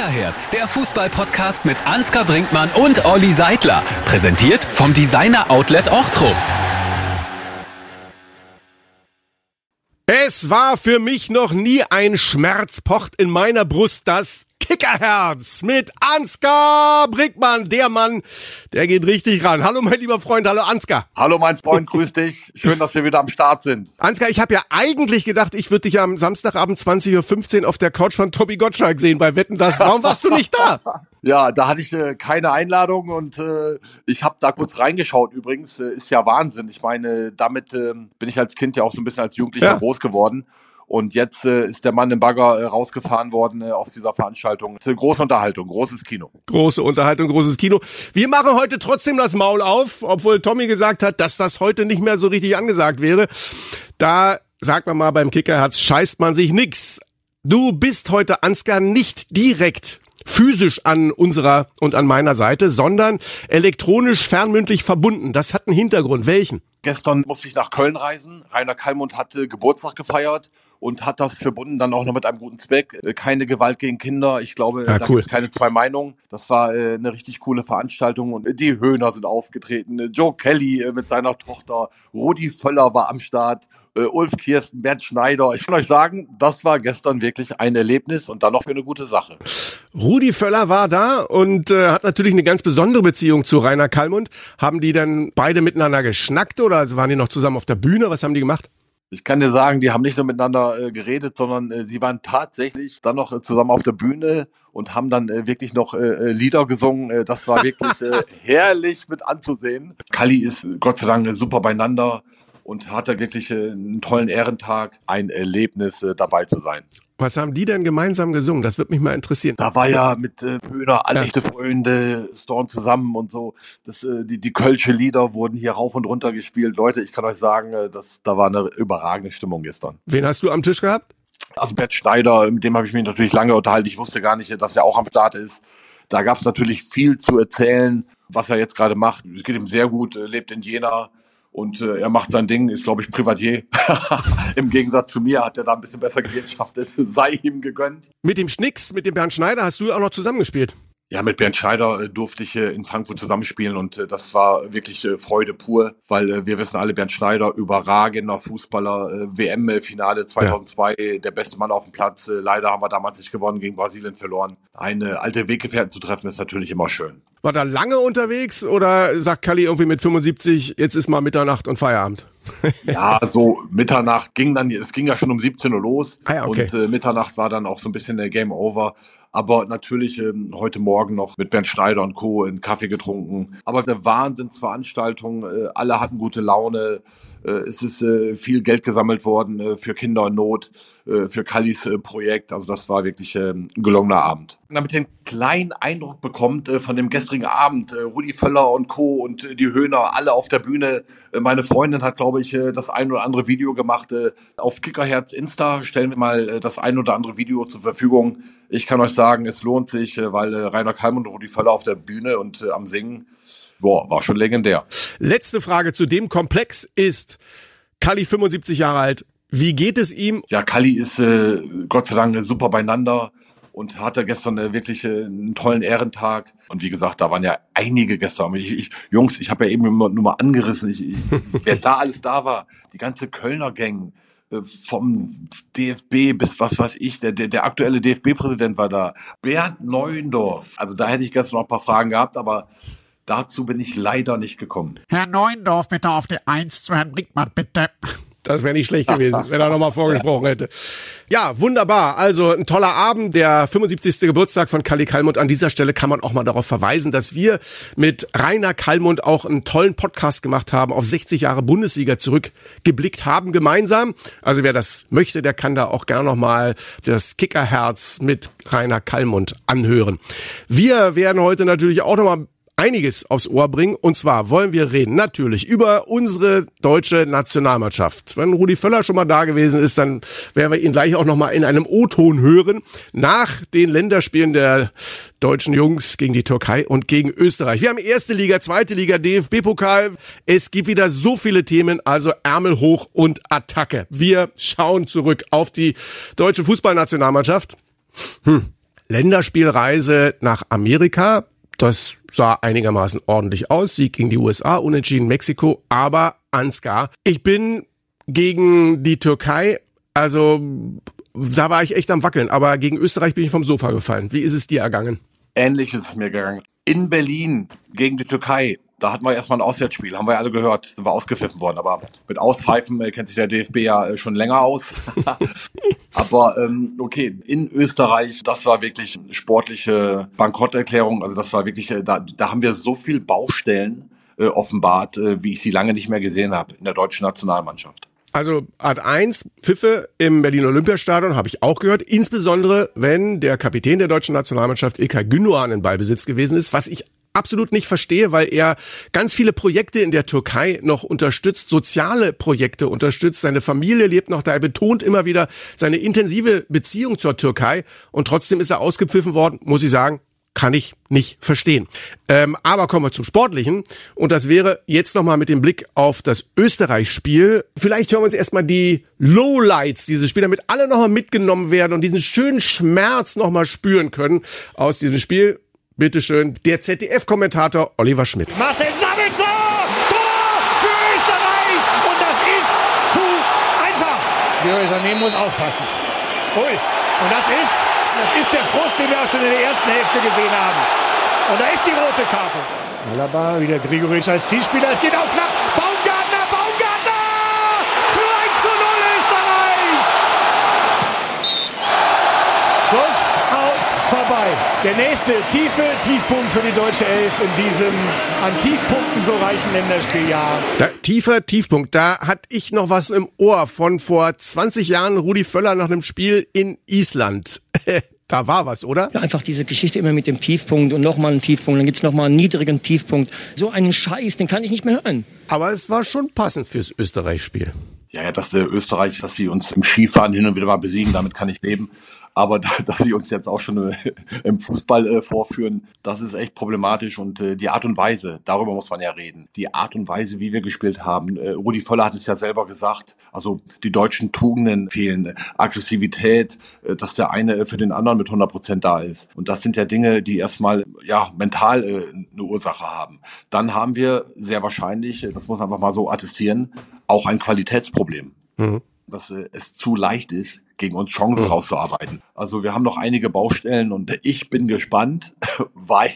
Kickerherz, der Fußball-Podcast mit Ansgar Brinkmann und Olli Seidler. Präsentiert vom Designer Outlet Ochtrup. Es war für mich noch nie ein Schmerz pocht in meiner Brust, das Kickerherz mit Ansgar Brinkmann, der Mann, der geht richtig ran. Hallo mein lieber Freund, hallo Ansgar. Hallo mein Freund, grüß dich. Schön, dass wir wieder am Start sind. Ansgar, ich habe ja eigentlich gedacht, ich würde dich am Samstagabend 20.15 Uhr auf der Couch von Tobi Gottschalk sehen bei Wetten das. Warum warst du nicht da? Ja, da hatte ich äh, keine Einladung und äh, ich habe da kurz reingeschaut übrigens. Äh, ist ja Wahnsinn. Ich meine, damit äh, bin ich als Kind ja auch so ein bisschen als Jugendlicher Ja. groß geworden. Und jetzt äh, ist der Mann im Bagger äh, rausgefahren worden äh, aus dieser Veranstaltung. Große Unterhaltung, großes Kino. Große Unterhaltung, großes Kino. Wir machen heute trotzdem das Maul auf, obwohl Tommy gesagt hat, dass das heute nicht mehr so richtig angesagt wäre. Da, sagt man mal, beim Kickerherz scheißt man sich nix. Du bist heute, Ansgar, nicht direkt physisch an unserer und an meiner Seite, sondern elektronisch fernmündlich verbunden. Das hat einen Hintergrund. Welchen? Gestern musste ich nach Köln reisen. Rainer Kallmund hatte Geburtstag gefeiert und hat das verbunden dann auch noch mit einem guten Zweck. Äh, Keine Gewalt gegen Kinder. Ich glaube, Ja, da cool. gibt es keine zwei Meinungen. Das war äh, eine richtig coole Veranstaltung und äh, die Höhner sind aufgetreten. Joe Kelly äh, mit seiner Tochter, Rudi Völler war am Start. äh, Ulf Kirsten, Bernd Schneider. Ich kann euch sagen, das war gestern wirklich ein Erlebnis und dann noch für eine gute Sache. Rudi Völler war da und hat natürlich eine ganz besondere Beziehung zu Rainer Kallmund. Haben die dann beide miteinander geschnackt oder waren die noch zusammen auf der Bühne? Was haben die gemacht? Ich kann dir sagen, die haben nicht nur miteinander äh, geredet, sondern äh, sie waren tatsächlich dann noch äh, zusammen auf der Bühne und haben dann äh, wirklich noch äh, äh, Lieder gesungen. Das war wirklich herrlich mit anzusehen. Kali ist Gott sei Dank super beieinander und hatte wirklich einen tollen Ehrentag. Ein Erlebnis, dabei zu sein. Was haben die denn gemeinsam gesungen? Das würde mich mal interessieren. Da war ja mit äh, Ja. echte Freunde, Storm zusammen und so. Das, äh, die, die Kölsche Lieder wurden hier rauf und runter gespielt. Leute, ich kann euch sagen, äh, das, da war eine überragende Stimmung gestern. Wen hast du am Tisch gehabt? Also Bert Schneider, mit dem habe ich mich natürlich lange unterhalten. Ich wusste gar nicht, dass er auch am Start ist. Da gab es natürlich viel zu erzählen, was er jetzt gerade macht. Es geht ihm sehr gut, er lebt in Jena und äh, er macht sein Ding, ist, glaube ich, Privatier. Im Gegensatz zu mir hat er da ein bisschen besser gewirtschaftet, sei ihm gegönnt. Mit dem Schnicks, mit dem Bernd Schneider hast du auch noch zusammengespielt. Ja, mit Bernd Schneider äh, durfte ich äh, in Frankfurt zusammenspielen und äh, das war wirklich äh, Freude pur, weil äh, wir wissen alle, Bernd Schneider, überragender Fußballer, äh, WM-Finale 2002, der beste Mann auf dem Platz. Leider haben wir damals nicht gewonnen, gegen Brasilien verloren. Eine alte Weggefährten zu treffen ist natürlich immer schön. War da lange unterwegs oder sagt Kalli irgendwie mit 75, jetzt ist mal Mitternacht und Feierabend? Ja, so Mitternacht ging dann, es ging ja schon um 17 Uhr los Ah ja, okay. und äh, Mitternacht war dann auch so ein bisschen der Game Over. Aber natürlich ähm, heute Morgen noch mit Bernd Schneider und Co. einen Kaffee getrunken. Aber eine Wahnsinnsveranstaltung, äh, alle hatten gute Laune. Äh, es ist äh, viel Geld gesammelt worden äh, für Kinder in Not, für Kallis Projekt. Also das war wirklich ein gelungener Abend. Damit ihr einen kleinen Eindruck bekommt von dem gestrigen Abend, Rudi Völler und Co. und die Höhner, alle auf der Bühne. Meine Freundin hat, glaube ich, das ein oder andere Video gemacht. Auf Kickerherz Insta stellen wir mal das ein oder andere Video zur Verfügung. Ich kann euch sagen, es lohnt sich, weil Rainer Kalm und Rudi Völler auf der Bühne und am Singen, boah, war schon legendär. Letzte Frage zu dem Komplex ist, Kalli 75 Jahre alt, wie geht es ihm? Ja, Kalli ist äh, Gott sei Dank super beieinander und hatte gestern äh, wirklich äh, einen tollen Ehrentag. Und wie gesagt, da waren ja einige gestern. Ich, ich, Jungs, ich habe ja eben nur, mal angerissen, ich, ich, wer da alles da war, die ganze Kölner Gang, äh, vom DFB bis was weiß ich, der, der, der aktuelle DFB-Präsident war da, Bernd Neuendorf. Also da hätte ich gestern noch ein paar Fragen gehabt, aber dazu bin ich leider nicht gekommen. Herr Neuendorf, bitte auf die Eins zu Herrn Brinkmann, bitte. Das wäre nicht schlecht gewesen, wenn er nochmal vorgesprochen hätte. Ja, wunderbar. Also ein toller Abend, der 75. Geburtstag von Kalli Kalmund. An dieser Stelle kann man auch mal darauf verweisen, dass wir mit Rainer Kalmund auch einen tollen Podcast gemacht haben, auf 60 Jahre Bundesliga zurückgeblickt haben gemeinsam. Also wer das möchte, der kann da auch gerne nochmal das Kickerherz mit Rainer Kalmund anhören. Wir werden heute natürlich auch nochmal einiges aufs Ohr bringen. Und zwar wollen wir reden natürlich über unsere deutsche Nationalmannschaft. Wenn Rudi Völler schon mal da gewesen ist, dann werden wir ihn gleich auch noch mal in einem O-Ton hören. Nach den Länderspielen der deutschen Jungs gegen die Türkei und gegen Österreich. Wir haben erste Liga, zweite Liga, DFB-Pokal. Es gibt wieder so viele Themen, also Ärmel hoch und Attacke. Wir schauen zurück auf die deutsche Fußballnationalmannschaft. Hm. Länderspielreise nach Amerika. Das sah einigermaßen ordentlich aus. Sieg gegen die USA, unentschieden Mexiko. Aber Ansgar, ich bin gegen die Türkei, also da war ich echt am Wackeln. Aber gegen Österreich bin ich vom Sofa gefallen. Wie ist es dir ergangen? Ähnlich ist es mir gegangen. In Berlin gegen die Türkei da hatten wir erstmal ein Auswärtsspiel, haben wir alle gehört, sind wir ausgepfiffen worden. Aber mit Auspfeifen äh, kennt sich der DFB ja äh, schon länger aus. aber ähm, okay, in Österreich, das war wirklich eine sportliche Bankrotterklärung. Also das war wirklich, äh, da, da haben wir so viel Baustellen äh, offenbart, äh, wie ich sie lange nicht mehr gesehen habe in der deutschen Nationalmannschaft. Also Art 1, Pfiffe im Berliner Olympiastadion habe ich auch gehört. Insbesondere, wenn der Kapitän der deutschen Nationalmannschaft Ilkay Gündoğan in Ballbesitz gewesen ist, was ich absolut nicht verstehe, weil er ganz viele Projekte in der Türkei noch unterstützt, soziale Projekte unterstützt. Seine Familie lebt noch da. Er betont immer wieder seine intensive Beziehung zur Türkei und trotzdem ist er ausgepfiffen worden, muss ich sagen. Kann ich nicht verstehen. Ähm, aber kommen wir zum Sportlichen. Und das wäre jetzt nochmal mit dem Blick auf das Österreich-Spiel. Vielleicht hören wir uns erstmal die Lowlights dieses Spiel, damit alle nochmal mitgenommen werden und diesen schönen Schmerz nochmal spüren können aus diesem Spiel. Bitteschön, der ZDF-Kommentator Oliver Schmidt. Marcel Sabitzer! Tor für Österreich! Und das ist zu einfach. Leroy Sané muss aufpassen. Ui, und das ist, das ist der Frust, den wir auch schon in der ersten Hälfte gesehen haben. Und da ist die rote Karte. Alaba, wieder Grigoric als Zielspieler. Es geht auf nach Baumgartner, Baumgartner! 2 zu 0 Österreich! Schuss aus, vorbei. Der nächste tiefe Tiefpunkt für die deutsche Elf in diesem an Tiefpunkten so reichen Länderspieljahr. Da, tiefer Tiefpunkt. Da hatte ich noch was im Ohr von vor 20 Jahren Rudi Völler nach einem Spiel in Island. Da war was, oder? Ja, einfach diese Geschichte immer mit dem Tiefpunkt und nochmal einen Tiefpunkt, dann gibt's nochmal einen niedrigen Tiefpunkt. So einen Scheiß, den kann ich nicht mehr hören. Aber es war schon passend fürs Österreich-Spiel. Ja, ja, dass äh, Österreich, dass sie uns im Skifahren hin und wieder mal besiegen, damit kann ich leben. Aber da, dass sie uns jetzt auch schon äh, im Fußball äh, vorführen, das ist echt problematisch. Und äh, die Art und Weise, darüber muss man ja reden. Die Art und Weise, wie wir gespielt haben. Äh, Rudi Völler hat es ja selber gesagt. Also die deutschen Tugenden fehlen. Aggressivität, äh, dass der eine äh, für den anderen mit 100 Prozent da ist. Und das sind ja Dinge, die erstmal ja mental äh, eine Ursache haben. Dann haben wir sehr wahrscheinlich, äh, das muss man einfach mal so attestieren, auch ein Qualitätsproblem. Mhm. Dass äh, es zu leicht ist, gegen uns Chancen Mhm. rauszuarbeiten. Also wir haben noch einige Baustellen und ich bin gespannt, weil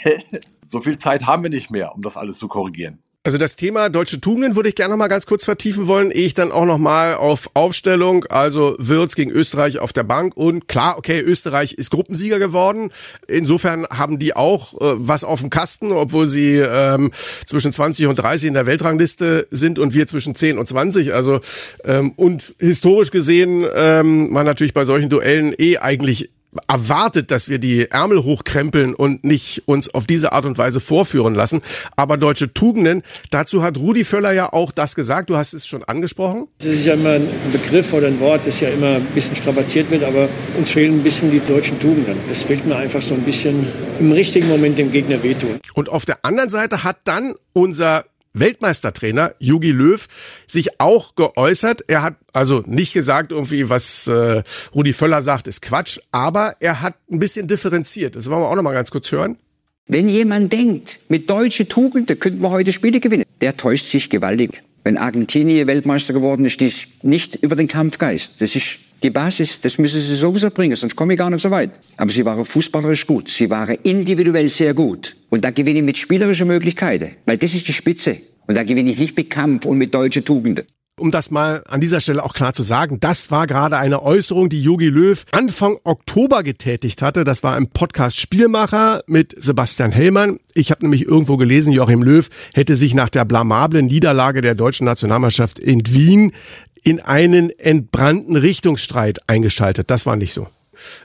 so viel Zeit haben wir nicht mehr, um das alles zu korrigieren. Also das Thema deutsche Tugenden würde ich gerne noch mal ganz kurz vertiefen wollen, ehe ich dann auch noch mal auf Aufstellung, also Wirtz gegen Österreich auf der Bank und klar, okay, Österreich ist Gruppensieger geworden. Insofern haben die auch äh, was auf dem Kasten, obwohl sie ähm, zwischen 20 und 30 in der Weltrangliste sind und wir zwischen 10 und 20. Also ähm, und historisch gesehen ähm, man natürlich bei solchen Duellen eh eigentlich erwartet, dass wir die Ärmel hochkrempeln und nicht uns auf diese Art und Weise vorführen lassen. Aber deutsche Tugenden, dazu hat Rudi Völler ja auch das gesagt. Du hast es schon angesprochen. Das ist ja immer ein Begriff oder ein Wort, das ja immer ein bisschen strapaziert wird, aber uns fehlen ein bisschen die deutschen Tugenden. Das fehlt mir einfach so ein bisschen im richtigen Moment dem Gegner wehtun. Und auf der anderen Seite hat dann unser Weltmeistertrainer Jogi Löw sich auch geäußert. Er hat also nicht gesagt, irgendwie, was äh, Rudi Völler sagt, ist Quatsch, aber er hat ein bisschen differenziert. Das wollen wir auch noch mal ganz kurz hören. Wenn jemand denkt, mit deutschen Tugenden könnten wir heute Spiele gewinnen, der täuscht sich gewaltig. Wenn Argentinien Weltmeister geworden ist, ist nicht über den Kampfgeist. Das ist die Basis, das müssen sie sowieso bringen, sonst komme ich gar nicht so weit. Aber sie waren fußballerisch gut, sie waren individuell sehr gut. Und da gewinne ich mit spielerischen Möglichkeiten, weil das ist die Spitze. Und da gewinne ich nicht mit Kampf und mit deutschen Tugenden. Um das mal an dieser Stelle auch klar zu sagen, das war gerade eine Äußerung, die Jogi Löw Anfang Oktober getätigt hatte. Das war im Podcast Spielmacher mit Sebastian Hellmann. Ich habe nämlich irgendwo gelesen, Joachim Löw hätte sich nach der blamablen Niederlage der deutschen Nationalmannschaft in Wien in einen entbrannten Richtungsstreit eingeschaltet. Das war nicht so.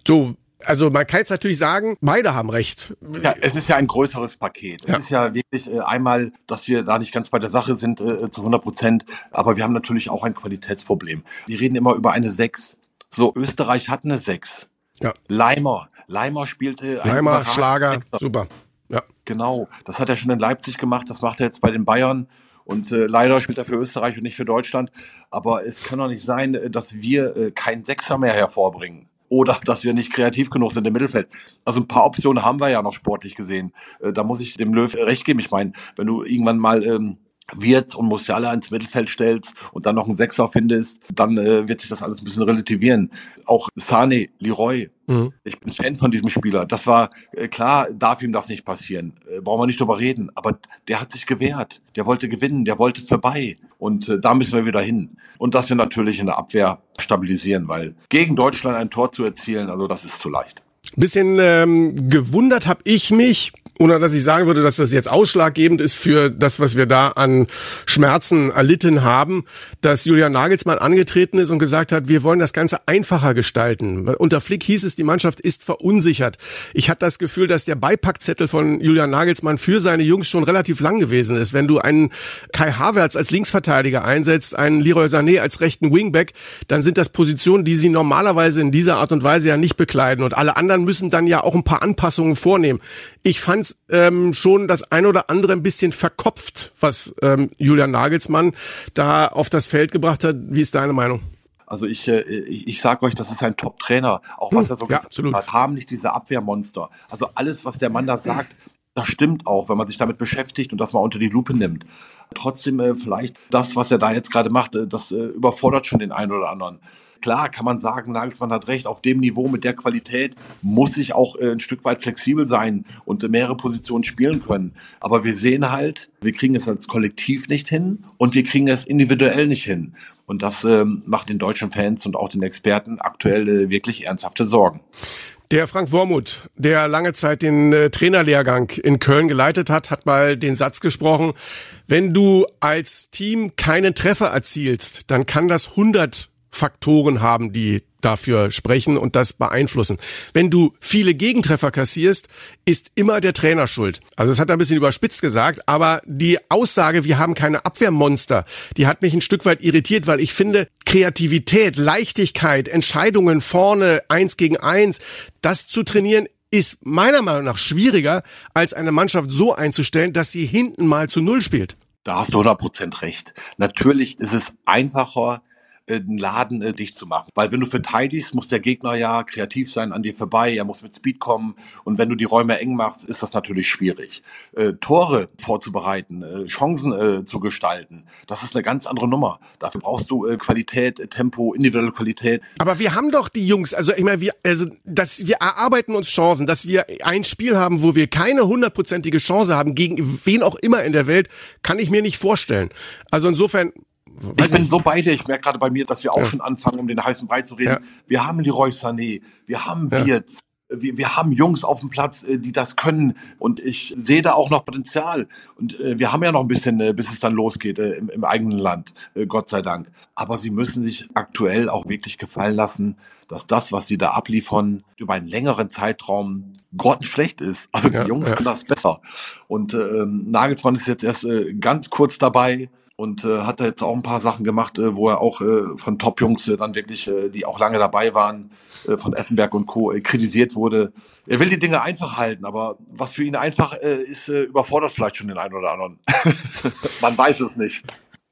So, also man kann jetzt natürlich sagen, beide haben recht. Ja, es ist ja ein größeres Paket. Es Ja. ist ja wirklich äh, einmal, dass wir da nicht ganz bei der Sache sind äh, zu 100 Prozent, aber wir haben natürlich auch ein Qualitätsproblem. Die reden immer über eine 6. So, Österreich hat eine 6. Ja. Leimer. Leimer spielte ein Leimer, Schlager, Sechser. super. Ja. Genau, das hat er schon in Leipzig gemacht, das macht er jetzt bei den Bayern. Und äh, leider spielt er für Österreich und nicht für Deutschland. Aber es kann doch nicht sein, äh, dass wir äh, keinen Sechser mehr hervorbringen. oder dass wir nicht kreativ genug sind im Mittelfeld. Also ein paar Optionen haben wir ja noch sportlich gesehen. Äh, da muss ich dem Löw recht geben. Ich meine, wenn du irgendwann mal ähm, Wirtz und Musiala ins Mittelfeld stellst und dann noch einen Sechser findest, dann äh, wird sich das alles ein bisschen relativieren. Auch Sane, Leroy, mhm. ich bin Fan von diesem Spieler. Das war äh, klar, darf ihm das nicht passieren. Äh, brauchen wir nicht drüber reden. Aber der hat sich gewehrt. Der wollte gewinnen, der wollte vorbei. Und äh, da müssen wir wieder hin. Und dass wir natürlich in der Abwehr stabilisieren, weil gegen Deutschland ein Tor zu erzielen, also das ist zu leicht. Bisschen ähm, gewundert habe ich mich, ohne dass ich sagen würde, dass das jetzt ausschlaggebend ist für das, was wir da an Schmerzen erlitten haben, dass Julian Nagelsmann angetreten ist und gesagt hat, wir wollen das Ganze einfacher gestalten. Unter Flick hieß es, die Mannschaft ist verunsichert. Ich hatte das Gefühl, dass der Beipackzettel von Julian Nagelsmann für seine Jungs schon relativ lang gewesen ist. Wenn du einen Kai Havertz als Linksverteidiger einsetzt, einen Leroy Sané als rechten Wingback, dann sind das Positionen, die sie normalerweise in dieser Art und Weise ja nicht bekleiden. Und alle anderen müssen dann ja auch ein paar Anpassungen vornehmen. Ich fand ähm, schon das ein oder andere ein bisschen verkopft, was ähm, Julian Nagelsmann da auf das Feld gebracht hat. Wie ist deine Meinung? Also ich, äh, ich sage euch, das ist ein Top-Trainer. Auch was hm, er so ja, gesagt absolut. hat, haben nicht diese Abwehrmonster. Also alles, was der Mann da sagt, das stimmt auch, wenn man sich damit beschäftigt und das mal unter die Lupe nimmt. Trotzdem äh, vielleicht das, was er da jetzt gerade macht, äh, das äh, überfordert schon den einen oder anderen. Klar kann man sagen, Nagelsmann hat recht, auf dem Niveau mit der Qualität muss ich auch äh, ein Stück weit flexibel sein und äh, mehrere Positionen spielen können. Aber wir sehen halt, wir kriegen es als Kollektiv nicht hin und wir kriegen es individuell nicht hin. Und das ähm, macht den deutschen Fans und auch den Experten aktuell äh, wirklich ernsthafte Sorgen. Der Frank Wormuth, der lange Zeit den äh, Trainerlehrgang in Köln geleitet hat, hat mal den Satz gesprochen, wenn du als Team keinen Treffer erzielst, dann kann das 100 Faktoren haben, die dafür sprechen und das beeinflussen. Wenn du viele Gegentreffer kassierst, ist immer der Trainer schuld. Also das hat er ein bisschen überspitzt gesagt, aber die Aussage, wir haben keine Abwehrmonster, die hat mich ein Stück weit irritiert, weil ich finde, Kreativität, Leichtigkeit, Entscheidungen vorne, eins gegen eins, das zu trainieren, ist meiner Meinung nach schwieriger, als eine Mannschaft so einzustellen, dass sie hinten mal zu Null spielt. Da hast du 100% recht. Natürlich ist es einfacher, äh, den Laden äh, dicht zu machen. Weil wenn du verteidigst, muss der Gegner ja kreativ sein an dir vorbei, er muss mit Speed kommen und wenn du die Räume eng machst, ist das natürlich schwierig. Äh, Tore vorzubereiten, äh, Chancen äh, zu gestalten, das ist eine ganz andere Nummer. Dafür brauchst du äh, Qualität, äh, Tempo, individuelle Qualität. Aber wir haben doch die Jungs, also ich meine, wir, also dass wir erarbeiten uns Chancen, dass wir ein Spiel haben, wo wir keine hundertprozentige Chance haben gegen wen auch immer in der Welt, kann ich mir nicht vorstellen. Also insofern ich bin so bei dir. Ich merke gerade bei mir, dass wir auch ja. schon anfangen, um den heißen Brei zu reden. Ja. Wir haben Leroy Sané, wir haben ja. Wirtz, wir, wir haben Jungs auf dem Platz, äh, die das können. Und ich sehe da auch noch Potenzial. Und äh, wir haben ja noch ein bisschen, äh, bis es dann losgeht im, im eigenen Land, Gott sei Dank. Aber sie müssen sich aktuell auch wirklich gefallen lassen, dass das, was sie da abliefern, über einen längeren Zeitraum grottenschlecht ist. Also die Jungs können das besser. Und ähm, Nagelsmann ist jetzt erst äh, ganz kurz dabei und äh, hat da jetzt auch ein paar Sachen gemacht, äh, wo er auch äh, von Top-Jungs äh, dann wirklich, äh, die auch lange dabei waren, äh, von Effenberg und Co. Äh, kritisiert wurde. Er will die Dinge einfach halten, aber was für ihn einfach äh, ist, äh, überfordert vielleicht schon den einen oder anderen. Man weiß es nicht.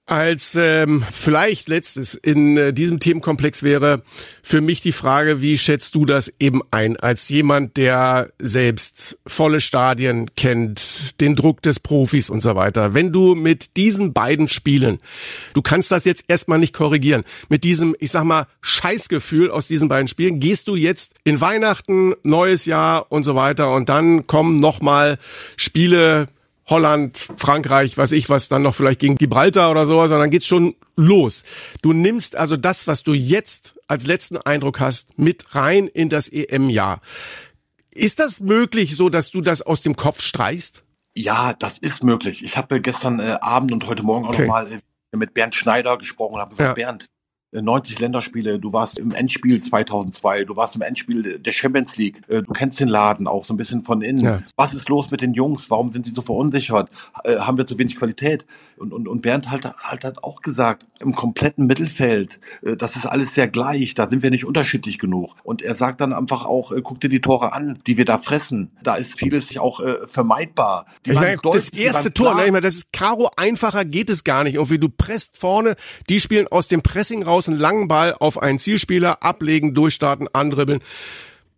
Als ähm, vielleicht letztes in äh, diesem Themenkomplex wäre für mich die Frage, wie schätzt du das eben ein, als jemand, der selbst volle Stadien kennt, den Druck des Profis und so weiter. Wenn du mit diesen beiden Spielen, du kannst das jetzt erstmal nicht korrigieren, mit diesem, ich sag mal, Scheißgefühl aus diesen beiden Spielen, gehst du jetzt in Weihnachten, neues Jahr und so weiter und dann kommen nochmal Spiele, Holland, Frankreich, weiß ich was, dann noch vielleicht gegen Gibraltar oder sowas, sondern geht's schon los. Du nimmst also das, was du jetzt als letzten Eindruck hast, mit rein in das EM-Jahr. Ist das möglich, so dass du das aus dem Kopf streichst? Ja, das ist möglich. Ich habe gestern äh, Abend und heute Morgen auch okay. nochmal äh, mit Bernd Schneider gesprochen und habe gesagt, ja. Bernd, 90 Länderspiele, du warst im Endspiel 2002, du warst im Endspiel der Champions League, äh, du kennst den Laden auch so ein bisschen von innen. Ja. Was ist los mit den Jungs? Warum sind sie so verunsichert? Äh, haben wir zu wenig Qualität? Und, und, und Bernd halt, halt hat auch gesagt, im kompletten Mittelfeld, äh, das ist alles sehr gleich, da sind wir nicht unterschiedlich genug. Und er sagt dann einfach auch, guck dir die Tore an, die wir da fressen. Da ist vieles auch äh, vermeidbar. Die ich meine, das erste Tor, ne, ich meine, das ist Karo einfacher geht es gar nicht. Irgendwie du presst vorne, die spielen aus dem Pressing raus draußen, langen Ball auf einen Zielspieler, ablegen, durchstarten, andribbeln.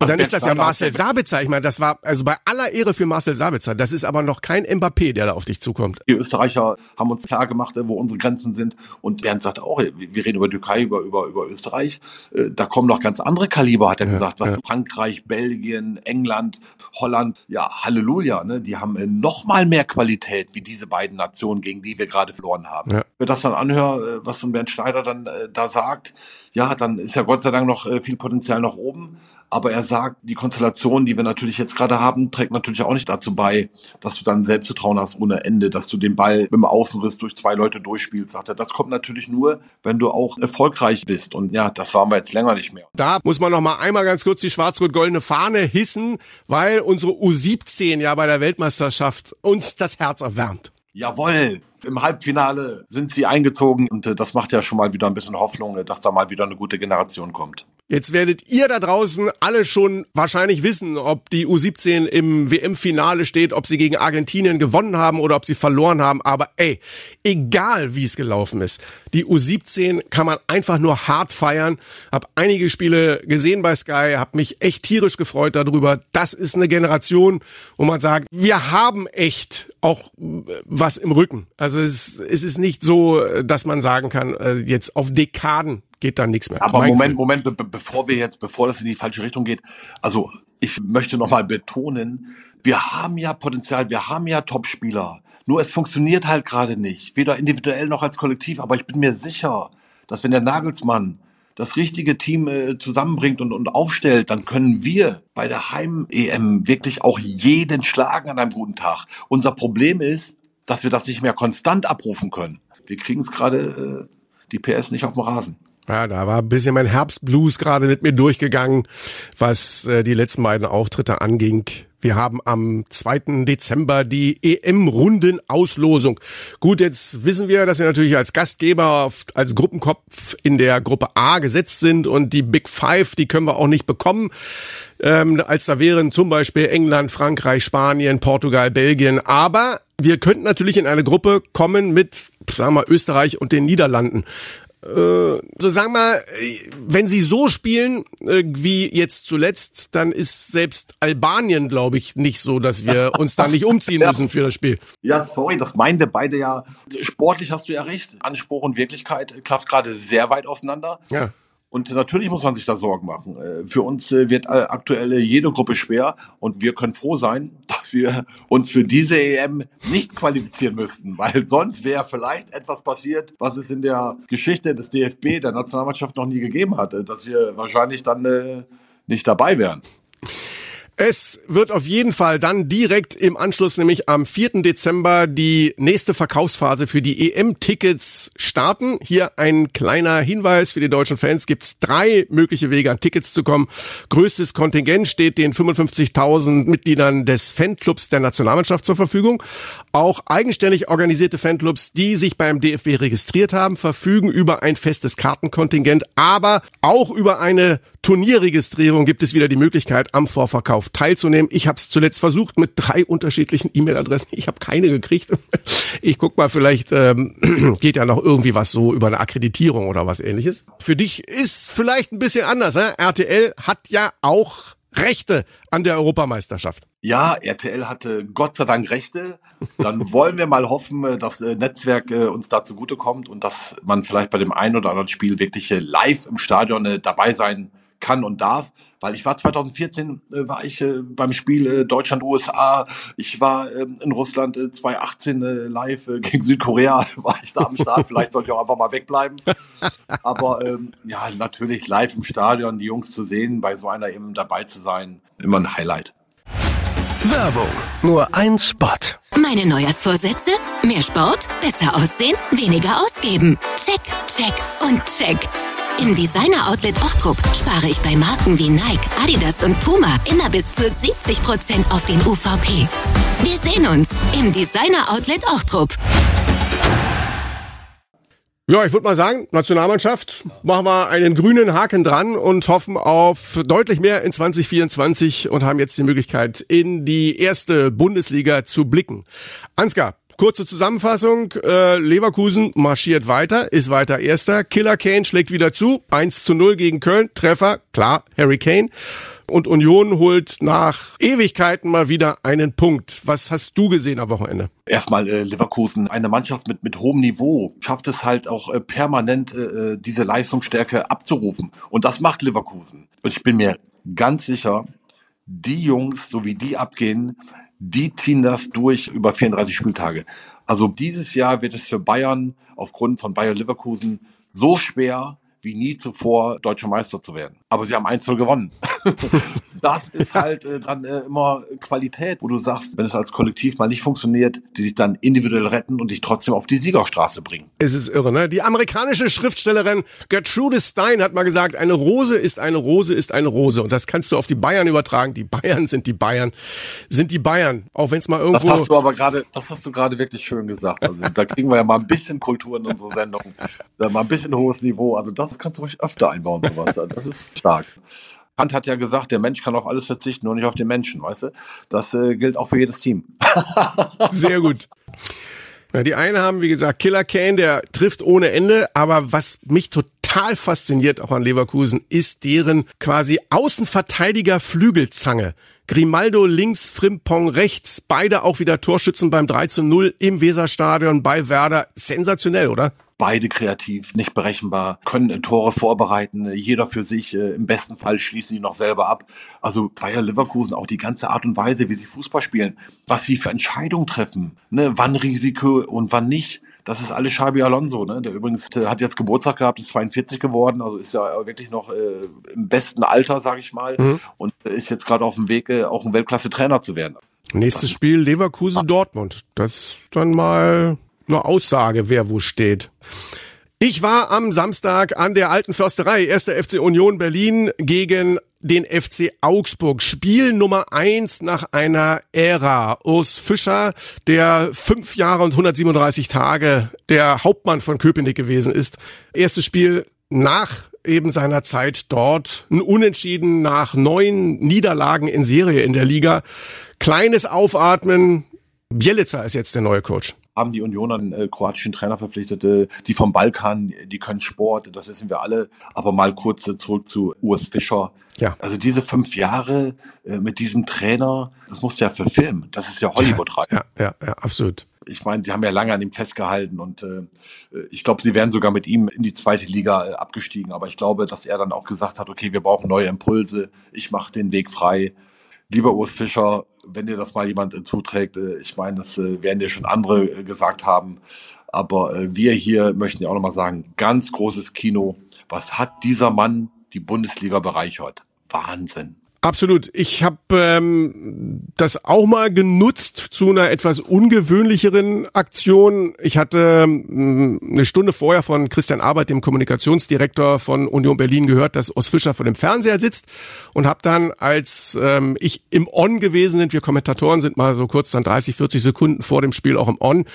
Und dann ist das ja Marcel ja- Sabitzer. Ich meine, das war also bei aller Ehre für Marcel Sabitzer. Das ist aber noch kein Mbappé, der da auf dich zukommt. Die Österreicher haben uns klar gemacht, äh, wo unsere Grenzen sind. Und Bernd sagt auch, wir reden über Türkei, über, über, über Österreich. Äh, Da kommen noch ganz andere Kaliber, hat er gesagt. Was ja. Frankreich, Belgien, England, Holland. Ja, Halleluja. Ne? Die haben äh, noch mal mehr Qualität wie diese beiden Nationen, gegen die wir gerade verloren haben. Ja. Wenn ich das dann anhöre, was so Bernd Schneider dann da sagt, ja, dann ist ja Gott sei Dank noch viel Potenzial nach oben. Aber er sagt, die Konstellation, die wir natürlich jetzt gerade haben, trägt natürlich auch nicht dazu bei, dass du dann Selbstvertrauen hast ohne Ende, dass du den Ball mit dem Außenriss durch zwei Leute durchspielst, sagt er. Das kommt natürlich nur, wenn du auch erfolgreich bist. Und ja, das waren wir jetzt länger nicht mehr. Da muss man noch mal einmal ganz kurz die schwarz-rot-goldene Fahne hissen, weil unsere U17 ja bei der Weltmeisterschaft uns das Herz erwärmt. Jawohl, im Halbfinale sind sie eingezogen und äh, das macht ja schon mal wieder ein bisschen Hoffnung, äh, dass da mal wieder eine gute Generation kommt. Jetzt werdet ihr da draußen alle schon wahrscheinlich wissen, ob die U17 im WM-Finale steht, ob sie gegen Argentinien gewonnen haben oder ob sie verloren haben. Aber ey, egal wie es gelaufen ist, die U17 kann man einfach nur hart feiern. Hab einige Spiele gesehen bei Sky, hab mich echt tierisch gefreut darüber. Das ist eine Generation, wo man sagt, wir haben echt auch äh, was im Rücken. Also es, es ist nicht so, äh, dass man sagen kann, äh, jetzt auf Dekaden geht da nichts mehr. Aber Mein Moment, Gefühl. Moment, be bevor wir jetzt, bevor das in die falsche Richtung geht, also ich möchte nochmal betonen, wir haben ja Potenzial, wir haben ja Topspieler. Nur es funktioniert halt gerade nicht, weder individuell noch als Kollektiv. Aber ich bin mir sicher, dass wenn der Nagelsmann das richtige Team äh, zusammenbringt und, und aufstellt, dann können wir bei der Heim-EM wirklich auch jeden schlagen an einem guten Tag. Unser Problem ist, dass wir das nicht mehr konstant abrufen können. Wir kriegen es gerade äh, die PS nicht auf dem Rasen. Ja, da war ein bisschen mein Herbstblues gerade mit mir durchgegangen, was äh, die letzten beiden Auftritte anging. Wir haben am 2. Dezember die EM-Rundenauslosung. Gut, jetzt wissen wir, dass wir natürlich als Gastgeber, als Gruppenkopf in der Gruppe A gesetzt sind und die Big Five, die können wir auch nicht bekommen. Ähm, als da wären zum Beispiel England, Frankreich, Spanien, Portugal, Belgien. Aber wir könnten natürlich in eine Gruppe kommen mit, sagen wir, Österreich und den Niederlanden so sagen wir, wenn sie so spielen äh, wie jetzt zuletzt, dann ist selbst Albanien, glaube ich, nicht so, dass wir uns da nicht umziehen müssen für das Spiel. Ja, sorry, das meinen wir beide ja. Sportlich hast du ja recht. Anspruch und Wirklichkeit klafft gerade sehr weit auseinander. Ja. Und natürlich muss man sich da Sorgen machen. Äh, Für uns äh, wird äh, aktuell äh, jede Gruppe schwer und wir können froh sein, wir uns für diese EM nicht qualifizieren müssten, weil sonst wäre vielleicht etwas passiert, was es in der Geschichte des DFB, der Nationalmannschaft, noch nie gegeben hatte, dass wir wahrscheinlich dann äh, nicht dabei wären. Es wird auf jeden Fall dann direkt im Anschluss, nämlich am 4. Dezember, die nächste Verkaufsphase für die EM-Tickets starten. Hier ein kleiner Hinweis für die deutschen Fans. Gibt es drei mögliche Wege, an Tickets zu kommen. Größtes Kontingent steht den 55.000 Mitgliedern des Fanclubs der Nationalmannschaft zur Verfügung. Auch eigenständig organisierte Fanclubs, die sich beim DFB registriert haben, verfügen über ein festes Kartenkontingent, aber auch über eine Turnierregistrierung gibt es wieder die Möglichkeit, am Vorverkauf teilzunehmen. Ich habe es zuletzt versucht mit drei unterschiedlichen E-Mail-Adressen. Ich habe keine gekriegt. Ich guck mal, vielleicht ähm, geht ja noch irgendwie was so über eine Akkreditierung oder was ähnliches. Für dich ist vielleicht ein bisschen anders. Ne? RTL hat ja auch Rechte an der Europameisterschaft. Ja, RTL hatte Gott sei Dank Rechte. Dann wollen wir mal hoffen, äh, dass äh, Netzwerk äh, uns da zugutekommt und dass man vielleicht bei dem einen oder anderen Spiel wirklich live im Stadion dabei sein kann und darf. Weil ich war 2014, äh, war ich äh, beim Spiel äh, Deutschland-USA. Ich war ähm, in Russland äh, 2018 äh, live äh, gegen Südkorea. War ich da am Start. Vielleicht sollte ich auch einfach mal wegbleiben. Aber ähm, ja, natürlich live im Stadion, die Jungs zu sehen, bei so einer eben dabei zu sein, immer ein Highlight. Werbung. Nur ein Spot. Meine Neujahrsvorsätze? Mehr Sport, besser aussehen, weniger ausgeben. Check, check und check. Im Designer Outlet Ochtrup spare ich bei Marken wie Nike, Adidas und Puma immer bis zu 70% auf den UVP. Wir sehen uns im Designer Outlet Ochtrup. Ja, ich würde mal sagen, Nationalmannschaft, machen wir einen grünen Haken dran und hoffen auf deutlich mehr in 2024 und haben jetzt die Möglichkeit, in die erste Bundesliga zu blicken. Ansgar, Kurze Zusammenfassung. Äh, Leverkusen marschiert weiter, ist weiter Erster. Killer Kane schlägt wieder zu. 1 zu 0 gegen Köln. Treffer, klar, Harry Kane. Und Union holt nach Ewigkeiten mal wieder einen Punkt. Was hast du gesehen am Wochenende? Erstmal äh, Leverkusen, eine Mannschaft mit, mit hohem Niveau, schafft es halt auch äh, permanent äh, diese Leistungsstärke abzurufen. Und das macht Leverkusen. Und ich bin mir ganz sicher, die Jungs, so wie die abgehen, die ziehen das durch über 34 Spieltage. Also dieses Jahr wird es für Bayern aufgrund von Bayer Leverkusen so schwer, wie nie zuvor deutscher Meister zu werden. Aber sie haben 1-0 gewonnen. das ist halt äh, dann äh, immer Qualität, wo du sagst, wenn es als Kollektiv mal nicht funktioniert, die sich dann individuell retten und dich trotzdem auf die Siegerstraße bringen. Es ist irre, ne? Die amerikanische Schriftstellerin Gertrude Stein hat mal gesagt, eine Rose ist eine Rose ist eine Rose. Und das kannst du auf die Bayern übertragen. Die Bayern sind die Bayern, sind die Bayern. Auch wenn es mal irgendwo... Das hast du aber gerade, das hast du gerade wirklich schön gesagt. Also da kriegen wir ja mal ein bisschen Kultur in unsere Sendung. Mal ein bisschen hohes Niveau. Also das kannst du ruhig öfter einbauen, sowas. Das ist stark. Kant hat ja gesagt, der Mensch kann auf alles verzichten, nur nicht auf den Menschen, weißt du? Das äh, gilt auch für jedes Team. Sehr gut. Ja, die einen haben, wie gesagt, Killer Kane, der trifft ohne Ende, aber was mich total fasziniert auch an Leverkusen, ist deren quasi Außenverteidiger Flügelzange. Grimaldo links, Frimpong rechts, beide auch wieder Torschützen beim 3 zu 0 im Weserstadion bei Werder. Sensationell, oder? Beide kreativ, nicht berechenbar, können äh, Tore vorbereiten, äh, jeder für sich, äh, im besten Fall schließen die noch selber ab. Also Bayer Leverkusen, auch die ganze Art und Weise, wie sie Fußball spielen, was sie für Entscheidungen treffen, ne, wann Risiko und wann nicht. Das ist alles Xabi Alonso, ne? der übrigens äh, hat jetzt Geburtstag gehabt, ist 42 geworden, also ist ja wirklich noch äh, im besten Alter, sage ich mal, mhm. und ist jetzt gerade auf dem Weg, äh, auch ein Weltklasse-Trainer zu werden. Nächstes Spiel Leverkusen-Dortmund. Das dann mal eine Aussage, wer wo steht. Ich war am Samstag an der alten Försterei, erster FC Union Berlin gegen den FC Augsburg. Spiel Nummer eins nach einer Ära. Urs Fischer, der fünf Jahre und 137 Tage der Hauptmann von Köpenick gewesen ist. Erstes Spiel nach eben seiner Zeit dort. Ein Unentschieden nach neun Niederlagen in Serie in der Liga. Kleines Aufatmen. Bielica ist jetzt der neue Coach haben die Unioner einen äh, kroatischen Trainer verpflichtet, äh, die vom Balkan, die können Sport, das wissen wir alle. Aber mal kurz äh, zurück zu Urs Fischer. Ja. Also diese fünf Jahre äh, mit diesem Trainer, das musst du ja verfilmen. Das ist ja Hollywood rein. Ja, ja, ja, absolut. Ich meine, sie haben ja lange an ihm festgehalten und äh, ich glaube, sie wären sogar mit ihm in die zweite Liga äh, abgestiegen. Aber ich glaube, dass er dann auch gesagt hat, okay, wir brauchen neue Impulse. Ich mache den Weg frei. Lieber Urs Fischer, wenn dir das mal jemand äh, zuträgt, äh, ich meine, das äh, werden dir schon andere gesagt haben, aber wir hier möchten ja auch nochmal sagen, ganz großes Kino. Was hat dieser Mann die Bundesliga bereichert? Wahnsinn. Absolut. Ich habe ähm, das auch mal genutzt zu einer etwas ungewöhnlicheren Aktion. Ich hatte ähm, eine Stunde vorher von Christian Arbeit, dem Kommunikationsdirektor von Union Berlin, gehört, dass Urs Fischer vor dem Fernseher sitzt und habe dann, als ähm, ich im On gewesen sind, wir Kommentatoren sind mal so kurz dann 30, 40 Sekunden vor dem Spiel auch im On,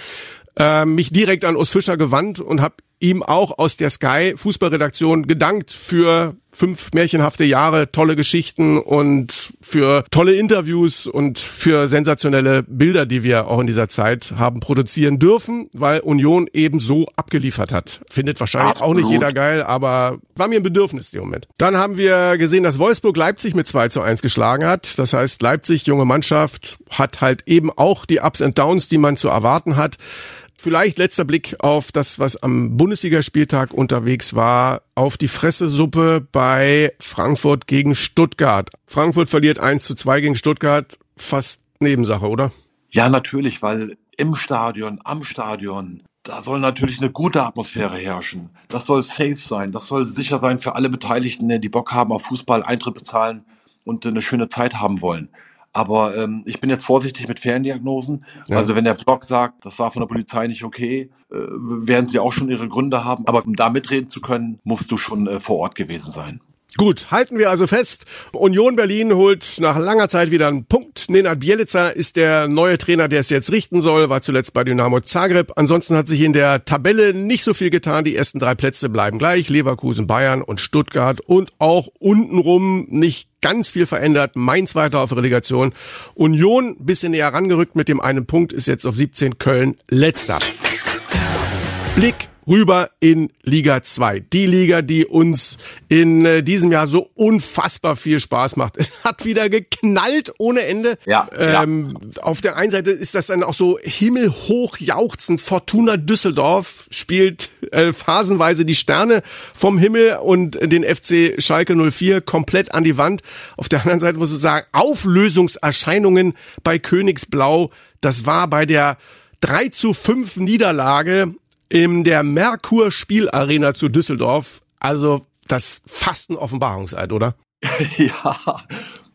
äh, mich direkt an Urs Fischer gewandt und habe ihm auch aus der Sky Fußballredaktion gedankt für fünf märchenhafte Jahre, tolle Geschichten und für tolle Interviews und für sensationelle Bilder, die wir auch in dieser Zeit haben produzieren dürfen, weil Union eben so abgeliefert hat. Findet wahrscheinlich Absolut. auch nicht jeder geil, aber war mir ein Bedürfnis im Moment. Dann haben wir gesehen, dass Wolfsburg Leipzig mit 2 zu 1 geschlagen hat. Das heißt, Leipzig, junge Mannschaft, hat halt eben auch die Ups and Downs, die man zu erwarten hat. Vielleicht letzter Blick auf das, was am Bundesligaspieltag unterwegs war, auf die Fressesuppe bei Frankfurt gegen Stuttgart. Frankfurt verliert 1 zu 2 gegen Stuttgart, fast Nebensache, oder? Ja, natürlich, weil im Stadion, am Stadion, da soll natürlich eine gute Atmosphäre herrschen. Das soll safe sein, das soll sicher sein für alle Beteiligten, die Bock haben auf Fußball, Eintritt bezahlen und eine schöne Zeit haben wollen. Aber ähm, ich bin jetzt vorsichtig mit Ferndiagnosen. Ja. Also wenn der Blog sagt, das war von der Polizei nicht okay, äh, werden sie auch schon ihre Gründe haben. Aber um da mitreden zu können, musst du schon äh, vor Ort gewesen sein. Gut, halten wir also fest. Union Berlin holt nach langer Zeit wieder einen Punkt. Nenad Bielica ist der neue Trainer, der es jetzt richten soll, war zuletzt bei Dynamo Zagreb. Ansonsten hat sich in der Tabelle nicht so viel getan. Die ersten drei Plätze bleiben gleich. Leverkusen, Bayern und Stuttgart und auch untenrum nicht ganz viel verändert. Mainz weiter auf Relegation. Union bisschen näher rangerückt mit dem einen Punkt, ist jetzt auf 17 Köln letzter. Blick rüber in Liga 2. Die Liga, die uns in äh, diesem Jahr so unfassbar viel Spaß macht. Es hat wieder geknallt ohne Ende. Ja, ähm, ja. Auf der einen Seite ist das dann auch so himmelhoch jauchzend. Fortuna Düsseldorf spielt äh, phasenweise die Sterne vom Himmel und den FC Schalke 04 komplett an die Wand. Auf der anderen Seite muss ich sagen, Auflösungserscheinungen bei Königsblau. Das war bei der 3 zu 5 Niederlage in der Merkur Spielarena zu Düsseldorf. Also das fast ein Offenbarungseid, oder? ja,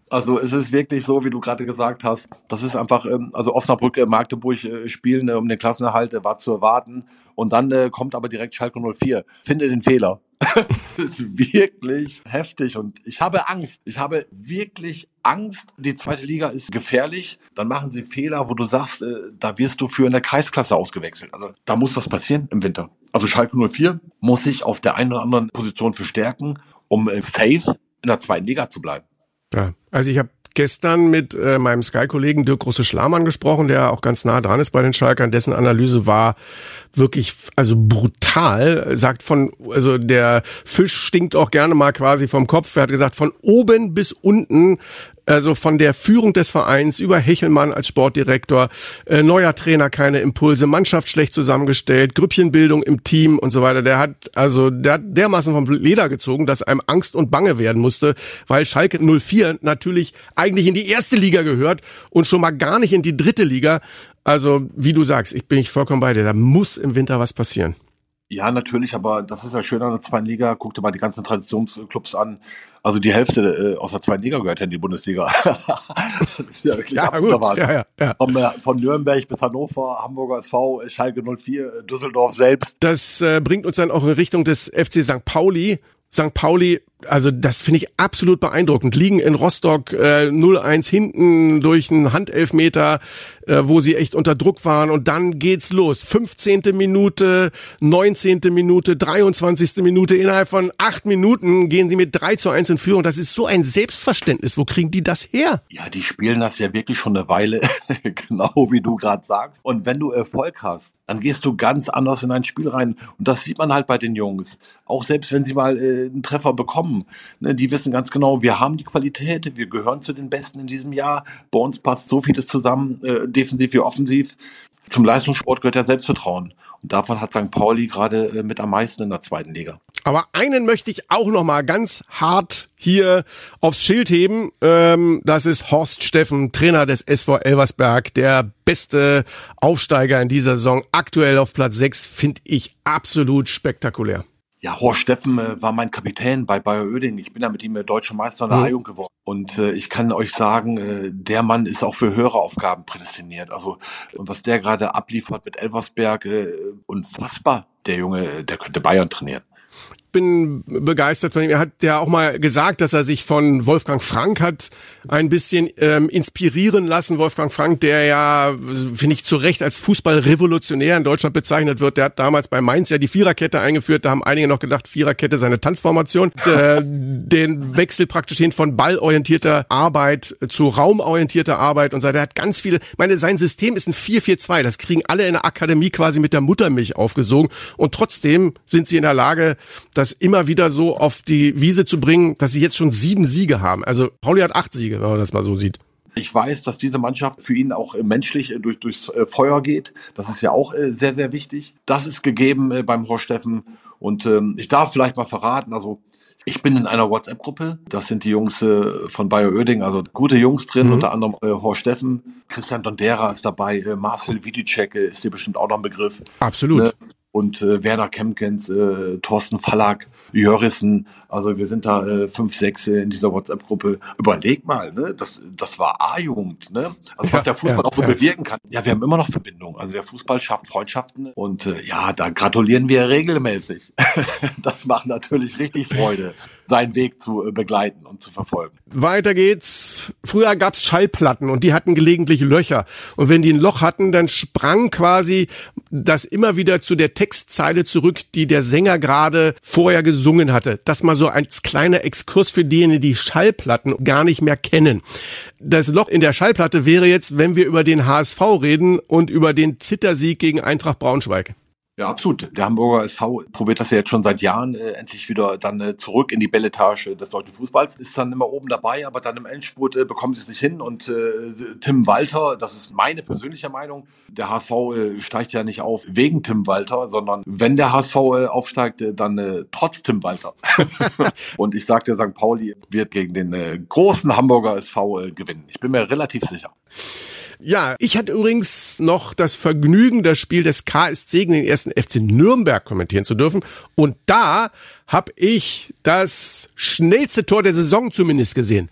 also es ist wirklich so, wie du gerade gesagt hast. Das ist einfach, ähm, also Osnabrück, äh, Magdeburg äh, spielen um den Klassenerhalt war zu erwarten. Und dann äh, kommt aber direkt Schalke 04. Finde den Fehler. das ist wirklich heftig und ich habe Angst. Ich habe wirklich Angst. Die zweite Liga ist gefährlich. Dann machen sie Fehler, wo du sagst, äh, da wirst du für eine Kreisklasse ausgewechselt. Also da muss was passieren im Winter. Also Schalke 04 muss sich auf der einen oder anderen Position verstärken, um äh, safe in der zweiten Liga zu bleiben. Ja, also ich habe gestern mit äh, meinem Sky-Kollegen Dirk Große-Schlamann gesprochen, der auch ganz nah dran ist bei den Schalkern. Dessen Analyse war wirklich also brutal. Sagt von, also der Fisch stinkt auch gerne mal quasi vom Kopf. Er hat gesagt, von oben bis unten also von der Führung des Vereins über Hechelmann als Sportdirektor, äh, neuer Trainer, keine Impulse, Mannschaft schlecht zusammengestellt, Grüppchenbildung im Team und so weiter. Der hat also der hat dermaßen vom Leder gezogen, dass einem Angst und Bange werden musste, weil Schalke 04 natürlich eigentlich in die erste Liga gehört und schon mal gar nicht in die dritte Liga. Also, wie du sagst, ich bin ich vollkommen bei dir. Da muss im Winter was passieren. Ja, natürlich, aber das ist ja schön an der zweiten Liga. Guck dir mal die ganzen Traditionsclubs an. Also die Hälfte äh, aus der zweiten Liga gehört ja in die Bundesliga. das ist ja wirklich ja, absoluter Wahnsinn. Ja, ja, ja. Von, äh, von, Nürnberg bis Hannover, Hamburger SV, Schalke 04, Düsseldorf selbst. Das äh, bringt uns dann auch in Richtung des FC St. Pauli. St. Pauli also das finde ich absolut beeindruckend. Liegen in Rostock äh, 0-1 hinten durch einen Handelfmeter, äh, wo sie echt unter Druck waren und dann geht's los. 15. Minute, 19. Minute, 23. Minute. Innerhalb von acht Minuten gehen sie mit 3 zu 1 in Führung. Das ist so ein Selbstverständnis. Wo kriegen die das her? Ja, die spielen das ja wirklich schon eine Weile, genau wie du gerade sagst. Und wenn du Erfolg hast, dann gehst du ganz anders in ein Spiel rein. Und das sieht man halt bei den Jungs. Auch selbst wenn sie mal äh, einen Treffer bekommen kommen. Ne, die wissen ganz genau, wir haben die Qualität, wir gehören zu den Besten in diesem Jahr. Bei uns passt so vieles zusammen, äh, defensiv wie offensiv. Zum Leistungssport gehört ja Selbstvertrauen. Und davon hat St. Pauli gerade äh, mit am meisten in der zweiten Liga. Aber einen möchte ich auch noch mal ganz hart hier aufs Schild heben. Ähm, das ist Horst Steffen, Trainer des SV Elversberg, der beste Aufsteiger in dieser Saison. Aktuell auf Platz 6 finde ich absolut spektakulär. Ja, Horst Steffen äh, war mein Kapitän bei Bayer Oeding. Ich bin ja mit ihm äh, deutscher Meister in der mhm. geworden. Und äh, ich kann euch sagen, äh, der Mann ist auch für höhere Aufgaben prädestiniert. Also, und was der gerade abliefert mit Elversberg, äh, unfassbar. Der Junge, der könnte Bayern trainieren bin begeistert von ihm. Er hat ja auch mal gesagt, dass er sich von Wolfgang Frank hat ein bisschen ähm, inspirieren lassen. Wolfgang Frank, der ja, finde ich, zu Recht als Fußballrevolutionär in Deutschland bezeichnet wird. Der hat damals bei Mainz ja die Viererkette eingeführt. Da haben einige noch gedacht, Viererkette seine Tanzformation. äh, den Wechsel praktisch hin von ballorientierter Arbeit zu raumorientierter Arbeit und so. Der hat ganz viele, meine, sein System ist ein 4-4-2. Das kriegen alle in der Akademie quasi mit der Muttermilch aufgesogen. Und trotzdem sind sie in der Lage, das immer wieder so auf die Wiese zu bringen, dass sie jetzt schon sieben Siege haben. Also Pauli hat acht Siege, wenn man das mal so sieht. Ich weiß, dass diese Mannschaft für ihn auch menschlich äh, durch, durchs äh, Feuer geht. Das ist ja auch äh, sehr, sehr wichtig. Das ist gegeben beim Horst Steffen. Und ähm, ich darf vielleicht mal verraten, also ich bin in einer WhatsApp-Gruppe. Das sind die Jungs von Bayer Oeding, also gute Jungs drin, mhm. unter anderem Horst Steffen, Christian Dondera ist dabei, Marcel Vidicek ist dir bestimmt auch noch ein Begriff. Absolut. Ne? Und äh, Werner Kempkens, äh, Thorsten Fallack, Jörissen. Also wir sind da äh, fünf, sechs äh, in dieser WhatsApp-Gruppe. Überleg mal, ne? das, das war A-Jugend. Ne? Also was der Fußball ja, auch so ja. bewirken kann. Ja, wir haben immer noch Verbindungen. Also der Fußball schafft Freundschaften und äh, ja, da gratulieren wir regelmäßig. das macht natürlich richtig Freude. Seinen Weg zu äh, begleiten und zu verfolgen. Weiter geht's. Früher gab's Schallplatten und die hatten gelegentlich Löcher. Und wenn die ein Loch hatten, dann sprang quasi das immer wieder zu der Textzeile zurück, die der Sänger gerade vorher gesungen hatte. Das mal so als kleiner Exkurs für diejenigen, die Schallplatten gar nicht mehr kennen. Das Loch in der Schallplatte wäre jetzt, wenn wir über den HSV reden und über den Zittersieg gegen Eintracht Braunschweig. Ja, absolut. Der Hamburger SV probiert das ja jetzt schon seit Jahren äh, endlich wieder dann äh, zurück in die Belletage des deutschen Fußballs. Ist dann immer oben dabei, aber dann im Endspurt äh, bekommen sie es nicht hin. Und äh, Tim Walter, das ist meine persönliche Meinung, der HSV äh, steigt ja nicht auf wegen Tim Walter, sondern wenn der HSV äh, aufsteigt, äh, dann äh, trotz Tim Walter. und ich sagte, St. Pauli wird gegen den äh, großen Hamburger SV äh, gewinnen. Ich bin mir relativ sicher. Ja, ich hatte übrigens noch das Vergnügen, das Spiel des KSC gegen den ersten FC Nürnberg kommentieren zu dürfen. Und da habe ich das schnellste Tor der Saison zumindest gesehen.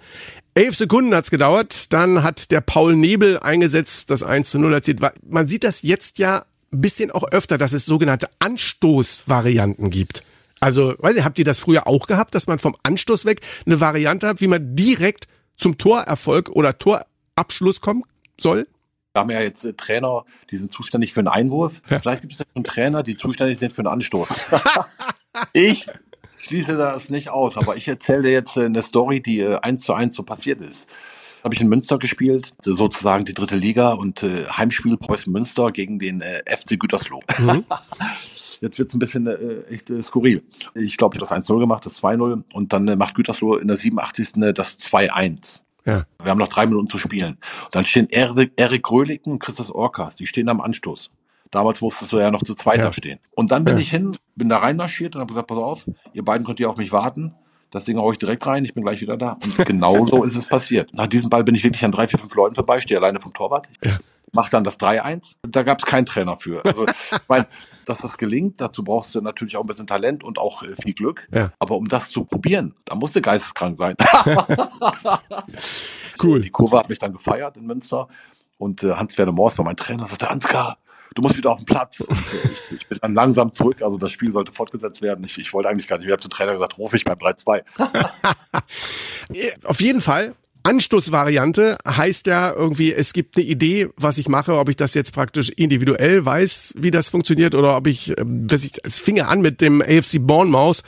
Elf Sekunden hat's gedauert, dann hat der Paul Nebel eingesetzt, das 1 zu 0 erzielt. Man sieht das jetzt ja ein bisschen auch öfter, dass es sogenannte Anstoßvarianten gibt. Also, weiß ich, habt ihr das früher auch gehabt, dass man vom Anstoß weg eine Variante hat, wie man direkt zum Torerfolg oder Torabschluss kommen soll? Wir haben ja jetzt äh, Trainer, die sind zuständig für einen Einwurf. Ja. Vielleicht gibt es ja schon Trainer, die zuständig sind für einen Anstoß. ich schließe das nicht aus, aber ich erzähle dir jetzt äh, eine Story, die äh, eins zu eins so passiert ist. Habe ich in Münster gespielt, sozusagen die dritte Liga und äh, Heimspiel Preußen Münster gegen den äh, FC Gütersloh. Mhm. Jetzt wird's ein bisschen äh, echt äh, skurril. Ich glaube, ich habe das 1-0 gemacht, das 2-0 und dann äh, macht Gütersloh in der 87. Äh, das 2-1. Ja. Wir haben noch drei Minuten zu spielen. Und dann stehen Erik, Erik Röhliken und Christus Orkas, die stehen am Anstoß. Damals musstest du ja noch zu zweit ja. stehen. Und dann bin ja. ich hin, bin da reinmarschiert und habe gesagt, pass auf, ihr beiden könnt hier auf mich warten. Das Ding haue ich direkt rein, ich bin gleich wieder da. Und genau so ist es passiert. Nach diesem Ball bin ich wirklich an drei, vier, fünf Leuten vorbei, stehe alleine vom Torwart. Ja. Mach dann das 3-1. Da gab es keinen Trainer für. Also, weil, dass das gelingt, dazu brauchst du natürlich auch ein bisschen Talent und auch äh, viel Glück. Ja. Aber um das zu probieren, da musst du geisteskrank sein. cool. Die Kurve hat mich dann gefeiert in Münster. Und äh, Hans-Werner Moors war mein Trainer, sagte, Ansgar, du musst wieder auf den Platz. Und, äh, ich, ich, bin dann langsam zurück, also das Spiel sollte fortgesetzt werden. Ich, ich wollte eigentlich gar nicht, ich habe zum Trainer gesagt, rufe ich beim 3-2. auf jeden Fall Anstoßvariante heißt ja irgendwie, es gibt eine Idee, was ich mache, ob ich das jetzt praktisch individuell weiß, wie das funktioniert, oder ob ich, ähm, was ich, es fing an mit dem AFC Bournemouth,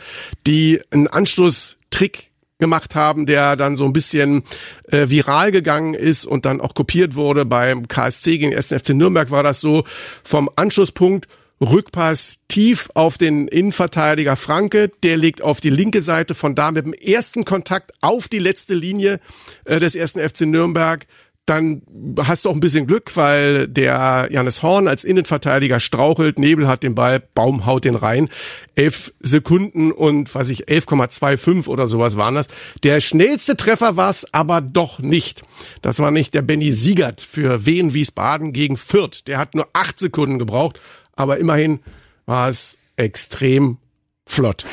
die einen Anstoßtrick gemacht haben, der dann so ein bisschen äh, viral gegangen ist und dann auch kopiert wurde. Beim KSC gegen SNFC Nürnberg war das so vom Anschlusspunkt Rückpass tief auf den Innenverteidiger Franke, der legt auf die linke Seite von da mit dem ersten Kontakt auf die letzte Linie äh, des ersten FC Nürnberg. Dann hast du auch ein bisschen Glück, weil der Janis Horn als Innenverteidiger strauchelt, Nebel hat den Ball, Baum haut den rein. Elf Sekunden und, weiß ich, 11,25 oder sowas waren das. Der schnellste Treffer war es aber doch nicht. Das war nicht der Benny Siegert für Wien Wiesbaden gegen Fürth. Der hat nur acht Sekunden gebraucht aber immerhin war es extrem flott.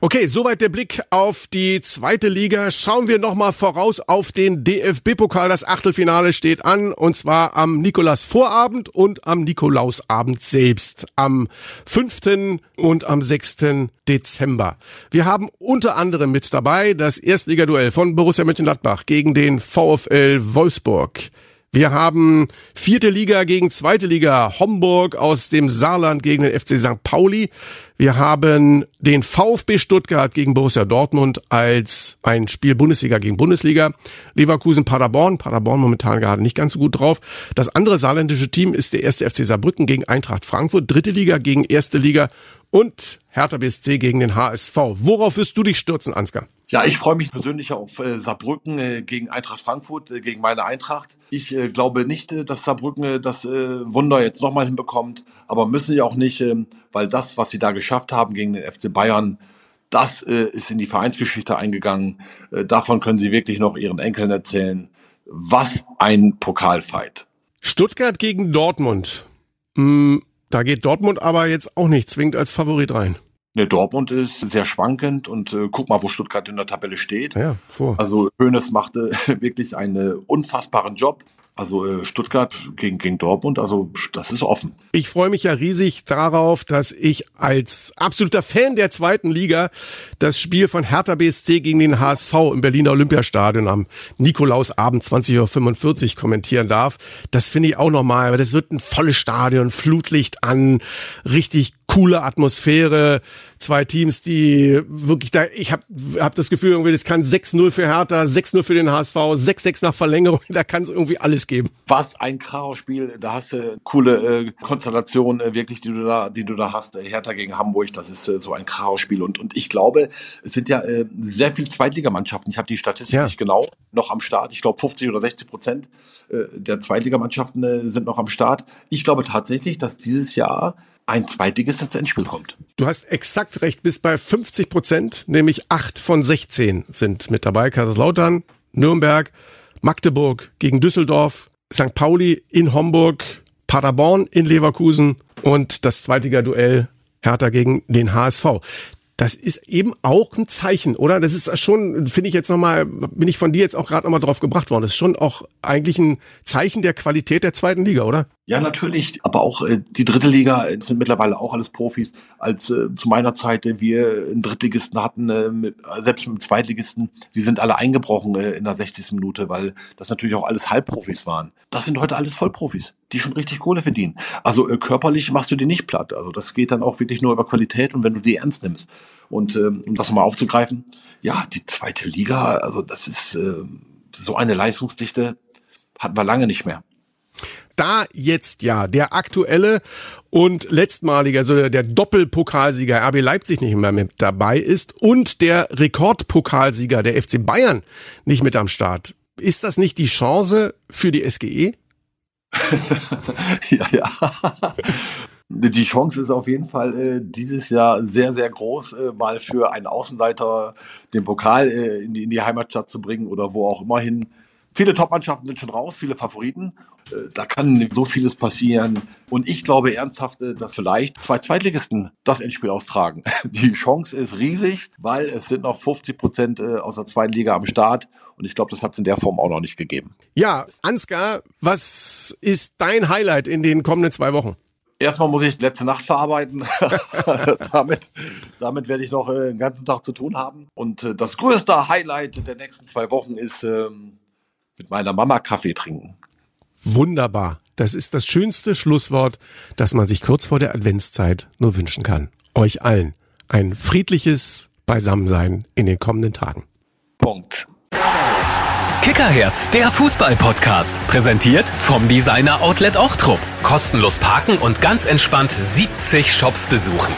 Okay, soweit der Blick auf die zweite Liga. Schauen wir nochmal voraus auf den DFB-Pokal. Das Achtelfinale steht an und zwar am Nikolaus-Vorabend und am Nikolausabend selbst am 5. und am 6. Dezember. Wir haben unter anderem mit dabei das Erstligaduell von Borussia Mönchengladbach gegen den VfL Wolfsburg. Wir haben vierte Liga gegen zweite Liga Homburg aus dem Saarland gegen den FC St. Pauli. Wir haben den VfB Stuttgart gegen Borussia Dortmund als ein Spiel Bundesliga gegen Bundesliga. Leverkusen Paderborn. Paderborn momentan gerade nicht ganz so gut drauf. Das andere saarländische Team ist der erste FC Saarbrücken gegen Eintracht Frankfurt. Dritte Liga gegen erste Liga und Hertha BSC gegen den HSV. Worauf wirst du dich stürzen, Ansgar? Ja, ich freue mich persönlich auf äh, Saarbrücken äh, gegen Eintracht Frankfurt, äh, gegen meine Eintracht. Ich äh, glaube nicht, äh, dass Saarbrücken äh, das Wunder jetzt nochmal hinbekommt, aber müssen sie auch nicht, äh, weil das, was sie da geschafft haben gegen den FC Bayern, das ist in die Vereinsgeschichte eingegangen. Davon können sie wirklich noch ihren Enkeln erzählen. Was ein Pokalfight. Stuttgart gegen Dortmund. Hm, da geht Dortmund aber jetzt auch nicht zwingend als Favorit rein. Ne, Dortmund ist sehr schwankend und äh, guck mal, wo Stuttgart in der Tabelle steht. Ja, vor. Also Hoeneß machte wirklich einen unfassbaren Job. Also äh, Stuttgart gegen, gegen Dortmund, also das ist offen. Ich freue mich ja riesig darauf, dass ich als absoluter Fan der zweiten Liga das Spiel von Hertha BSC gegen den HSV im Berliner Olympiastadion am Nikolausabend 20.45 Uhr kommentieren darf. Das finde ich auch nochmal, weil das wird ein volles Stadion, Flutlicht an, richtig coole Atmosphäre, zwei Teams, die wirklich da, ich habe hab das Gefühl, irgendwie, das kann 6-0 für Hertha, 6-0 für den HSV, 6-6 nach Verlängerung, da kann es irgendwie alles geben. Was ein Chaos-Spiel, da hast du coole äh, Konstellation äh, wirklich, die du da, die du da hast. Äh, Hertha gegen Hamburg, das ist äh, so ein Chaos-Spiel und und ich glaube, es sind ja äh, sehr viele Zweitligamannschaften. Ich habe die Statistik Ja. nicht genau noch am Start. Ich glaube 50 oder 60 Prozent äh, der Zweitligamannschaften äh, sind noch am Start. Ich glaube tatsächlich, dass dieses Jahr ein Zweitligist ins Endspiel kommt. Du hast exakt recht, bis bei 50 Prozent, nämlich 8 von 16 sind mit dabei. Kaiserslautern, Nürnberg, Magdeburg gegen Düsseldorf, St. Pauli in Homburg, Paderborn in Leverkusen und das Zweitliga-Duell Hertha gegen den HSV. Das ist eben auch ein Zeichen, oder? Das ist schon, finde ich jetzt nochmal, bin ich von dir jetzt auch gerade nochmal drauf gebracht worden. Das ist schon auch eigentlich ein Zeichen der Qualität der zweiten Liga, oder? Ja, natürlich, aber auch äh, die dritte Liga äh, sind mittlerweile auch alles Profis. Als äh, zu meiner Zeit äh, wir einen Drittligisten hatten, äh, mit, äh, selbst mit dem Zweitligisten, die sind alle eingebrochen äh, in der 60. Minute, weil das natürlich auch alles Halbprofis waren. Das sind heute alles Vollprofis, die schon richtig Kohle verdienen. Also äh, körperlich machst du die nicht platt. Also das geht dann auch wirklich nur über Qualität und wenn du die ernst nimmst. Und ähm, um das mal aufzugreifen, ja, die zweite Liga, also das ist äh, so eine Leistungsdichte hatten wir lange nicht mehr. Da jetzt ja der aktuelle und letztmalige, also der Doppelpokalsieger RB Leipzig nicht mehr mit dabei ist und der Rekordpokalsieger der FC Bayern nicht mit am Start. Ist das nicht die Chance für die? SGE? ja, ja. Die Chance ist auf jeden Fall äh, dieses Jahr sehr, sehr groß, äh, mal für einen Außenleiter den Pokal äh, in, die, in die Heimatstadt zu bringen oder wo auch immer hin. Viele Top-Mannschaften sind schon raus, viele Favoriten. Äh, da kann so vieles passieren. Und ich glaube ernsthaft, äh, dass vielleicht zwei Zweitligisten das Endspiel austragen. Die Chance ist riesig, weil es sind noch 50 Prozent äh, aus der zweiten Liga am Start. Und ich glaube, das hat es in der Form auch noch nicht gegeben. Ja, Ansgar, was ist dein Highlight in den kommenden zwei Wochen? Erstmal muss ich letzte Nacht verarbeiten. damit, damit werde ich noch den ganzen Tag zu tun haben. Und das größte Highlight der nächsten zwei Wochen ist ähm, mit meiner Mama Kaffee trinken. Wunderbar. Das ist das schönste Schlusswort, das man sich kurz vor der Adventszeit nur wünschen kann. Euch allen ein friedliches Beisammensein in den kommenden Tagen. Punkt. Kickerherz, der Fußball-Podcast. Präsentiert vom Designer Outlet Ochtrup. Kostenlos parken und ganz entspannt 70 Shops besuchen.